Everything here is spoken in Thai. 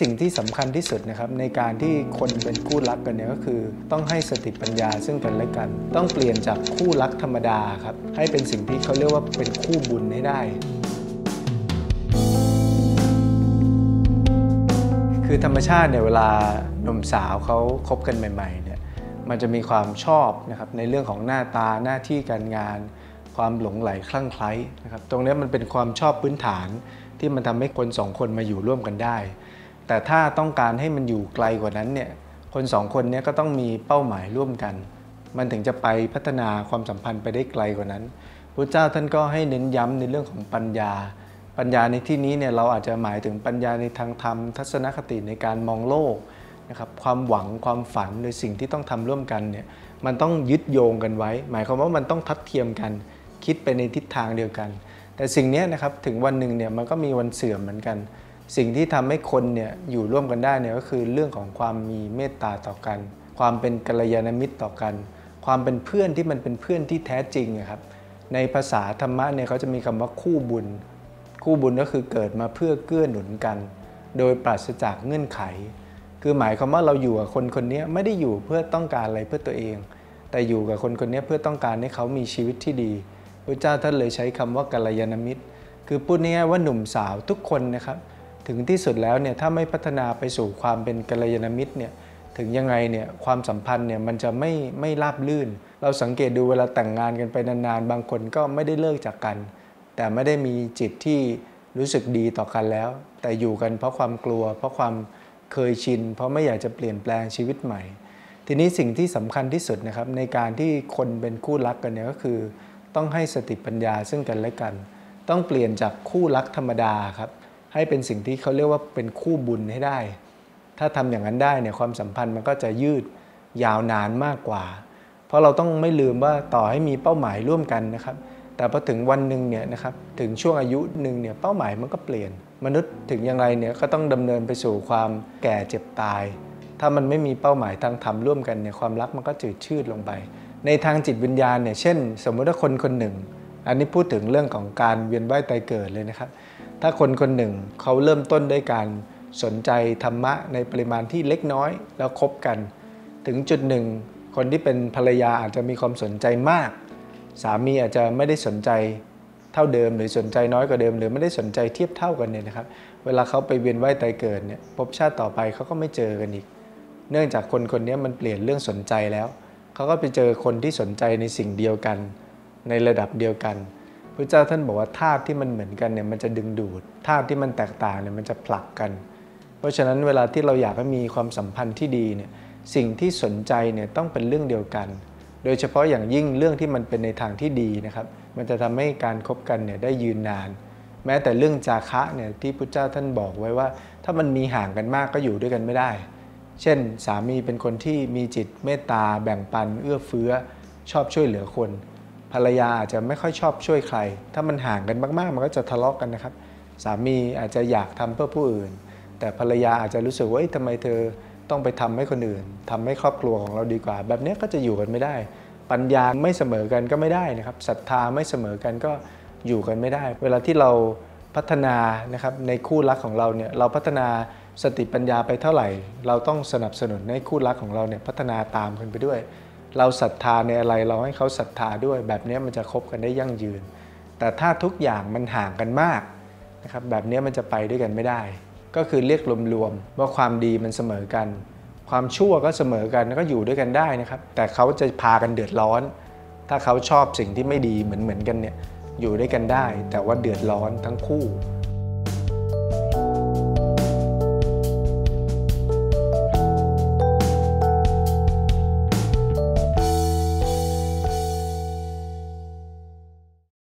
สิ่งที่สำคัญที่สุดนะครับในการที่คนเป็นคู่รักกันเนี่ยก็คือ ต้องให้สติปัญญาซึ่งกันและกัน ต้องเปลี่ยนจากคู่รักธรรมดาครับให้เป็นสิ่งที่เขาเรียกว่าเป็นคู่บุญให้ได้ คือธรรมชาติเนี่ยเวลาหนุ่มสาวเขาคบกันใหม่ๆเนี่ยมันจะมีความชอบนะครับในเรื่องของหน้าตาหน้าที่การงาน ความหลงไหลคลั่งไคล้นะครับตรงนี้มันเป็นความชอบพื้นฐานที่มันทำให้คนสองคนมาอยู่ร่วมกันได้ แต่ถ้าต้องการให้มันอยู่ไกลกว่านั้นเนี่ยคนสองคนนี้ก็ต้องมีเป้าหมายร่วมกัน มันถึงจะไปพัฒนาความสัมพันธ์ไปได้ไกลกว่านั้นพระเจ้าท่านก็ให้เน้นย้ำในเรื่องของปัญญา ปัญญาในที่นี้เนี่ยเราอาจจะหมายถึงปัญญาในทางธรรม ทัศนคติในการมองโลกนะครับความหวังความฝันในสิ่งที่ต้องทำร่วมกันเนี่ยมันต้องยึดโยงกันไว้ หมายความว่ามันต้องทัดเทียมกัน คิดไปในทิศทางเดียวกัน แต่สิ่งนี้นะครับถึงวันหนึ่งเนี่ยมันก็มีวันเสื่อมเหมือนกัน สิ่งที่ทำให้คนเนี่ยอยู่ร่วมกันได้เนี่ยก็คือเรื่องของความมีเมตตาต่อกัน ความเป็นกัลยาณมิตรต่อกัน ความเป็นเพื่อนที่มันเป็นเพื่อนที่แท้จริงครับในภาษาธรรมะเนี่ยเขาจะมีคำว่าคู่บุญ คู่บุญก็คือเกิดมาเพื่อเกื้อหนุนกัน โดยปราศจากเงื่อนไข คือหมายความว่าเราอยู่กับคนคนนี้ไม่ได้อยู่เพื่อต้องการอะไรเพื่อตัวเอง แต่อยู่กับคนคนนี้เพื่อต้องการให้เขามีชีวิตที่ดีพระเจ้าท่านเลยใช้คำว่ากัลยาณมิตร คือพูดง่ายๆว่าหนุ่มสาวทุกคนนะครับ ถึงที่สุดแล้วเนี่ยถ้าไม่พัฒนาไปสู่ความเป็นกัลยาณมิตรเนี่ยถึงยังไงเนี่ยความสัมพันธ์เนี่ยมันจะไม่ไม่ราบลื่น เราสังเกตดูเวลาแต่งงานกันไปนานๆ บางคนก็ไม่ได้เลิกจากกัน แต่ไม่ได้มีจิตที่รู้สึกดีต่อกันแล้ว แต่อยู่กันเพราะความกลัว เพราะความเคยชิน เพราะไม่อยากจะเปลี่ยนแปลงชีวิตใหม่ ทีนี้สิ่งที่สำคัญที่สุดนะครับในการที่คนเป็นคู่รักกันเนี่ยก็คือ ต้องให้สติปัญญาซึ่งกันและกัน ต้องเปลี่ยนจากคู่รักธรรมดาครับ ให้เป็นสิ่งที่เขาเรียกว่าเป็นคู่บุญให้ได้ ถ้าทำอย่างนั้นได้เนี่ยความสัมพันธ์มันก็จะยืดยาวนานมากกว่า เพราะเราต้องไม่ลืมว่าต่อให้มีเป้าหมายร่วมกันนะครับ แต่พอถึงวันหนึ่งเนี่ยนะครับถึงช่วงอายุหนึ่งเนี่ยเป้าหมายมันก็เปลี่ยน มนุษย์ถึงยังไงเนี่ยก็ต้องดำเนินไปสู่ความแก่เจ็บตาย ถ้ามันไม่มีเป้าหมายทางธรรมร่วมกันเนี่ยความรักมันก็จืดชืดลงไป ในทางจิตวิญญาณเนี่ยเช่น สมมุติว่าคนคนหนึ่ง อันนี้พูดถึงเรื่องของการเวียนว่ายตายเกิดเลยนะครับ ถ้าคนคนหนึ่งเขาเริ่มต้นด้วยการสนใจธรรมะในปริมาณที่เล็กน้อยแล้วคบกัน ถึงจุดหนึ่ง คนที่เป็นภรรยาอาจจะมีความสนใจมาก สามีอาจจะไม่ได้สนใจเท่าเดิม หรือสนใจน้อยกว่าเดิม หรือไม่ได้สนใจเทียบเท่ากันเนี่ยนะครับ เวลาเขาไปเวียนว่ายตายเกิดเนี่ยพบชาติต่อไปเขาก็ไม่เจอกันอีก เนื่องจากคนคนนี้มันเปลี่ยนเรื่องสนใจแล้ว เขาก็ไปเจอคนที่สนใจในสิ่งเดียวกัน ในระดับเดียวกัน พระเจ้าท่านบอกว่าธาตุที่มันเหมือนกันเนี่ยมันจะดึงดูดธาตุที่มันแตกต่างเนี่ยมันจะผลักกัน เพราะฉะนั้นเวลาที่เราอยากให้มีความสัมพันธ์ที่ดีเนี่ยสิ่งที่สนใจเนี่ยต้องเป็นเรื่องเดียวกัน โดยเฉพาะอย่างยิ่งเรื่องที่มันเป็นในทางที่ดีนะครับมันจะทำให้การครบกันเนี่ยได้ยืนนาน แม้แต่เรื่องจาคะเนี่ยที่พระเจ้าท่านบอกไว้ว่า ถ้ามันมีห่างกันมากก็อยู่ด้วยกันไม่ได้ เช่น สามีเป็นคนที่มีจิตเมตตาแบ่งปันเอื้อเฟื้อชอบช่วยเหลือคน ภรรยาอาจจะไม่ค่อยชอบช่วยใคร ถ้ามันห่างกันมากๆ มันก็จะทะเลาะกกันนะครับ สามีอาจจะอยากทำเพื่อผู้อื่น แต่ภรรยาอาจจะรู้สึกว่าทำไมเธอต้องไปทำให้คนอื่นทำให้ครอบครัวของเราดีกว่า แบบนี้ก็จะอยู่กันไม่ได้ ปัญญาไม่เสมอกันก็ไม่ได้นะครับศรัทธาไม่เสมอกันก็อยู่กันไม่ได้ เวลาที่เราพัฒนานะครับในคู่รักของเราเนี่ยเราพัฒนาสติปัญญาไปเท่าไหร่ เราต้องสนับสนุนให้คู่รักของเราเนี่ยพัฒนาตามกันไปด้วย เราศรัทธาในอะไรเราให้เขาศรัทธาด้วย แบบนี้มันจะคบกันได้ยั่งยืน แต่ถ้าทุกอย่างมันห่างกันมากนะครับแบบนี้มันจะไปด้วยกันไม่ได้ ก็คือเรียกรวมๆว่าความดีมันเสมอกัน ความชั่วก็เสมอกันก็อยู่ด้วยกันได้นะครับ แต่เขาจะพากันเดือดร้อน ถ้าเขาชอบสิ่งที่ไม่ดีเหมือนเหมือนกันเนี่ยอยู่ด้วยกันได้ แต่ว่าเดือดร้อนทั้งคู่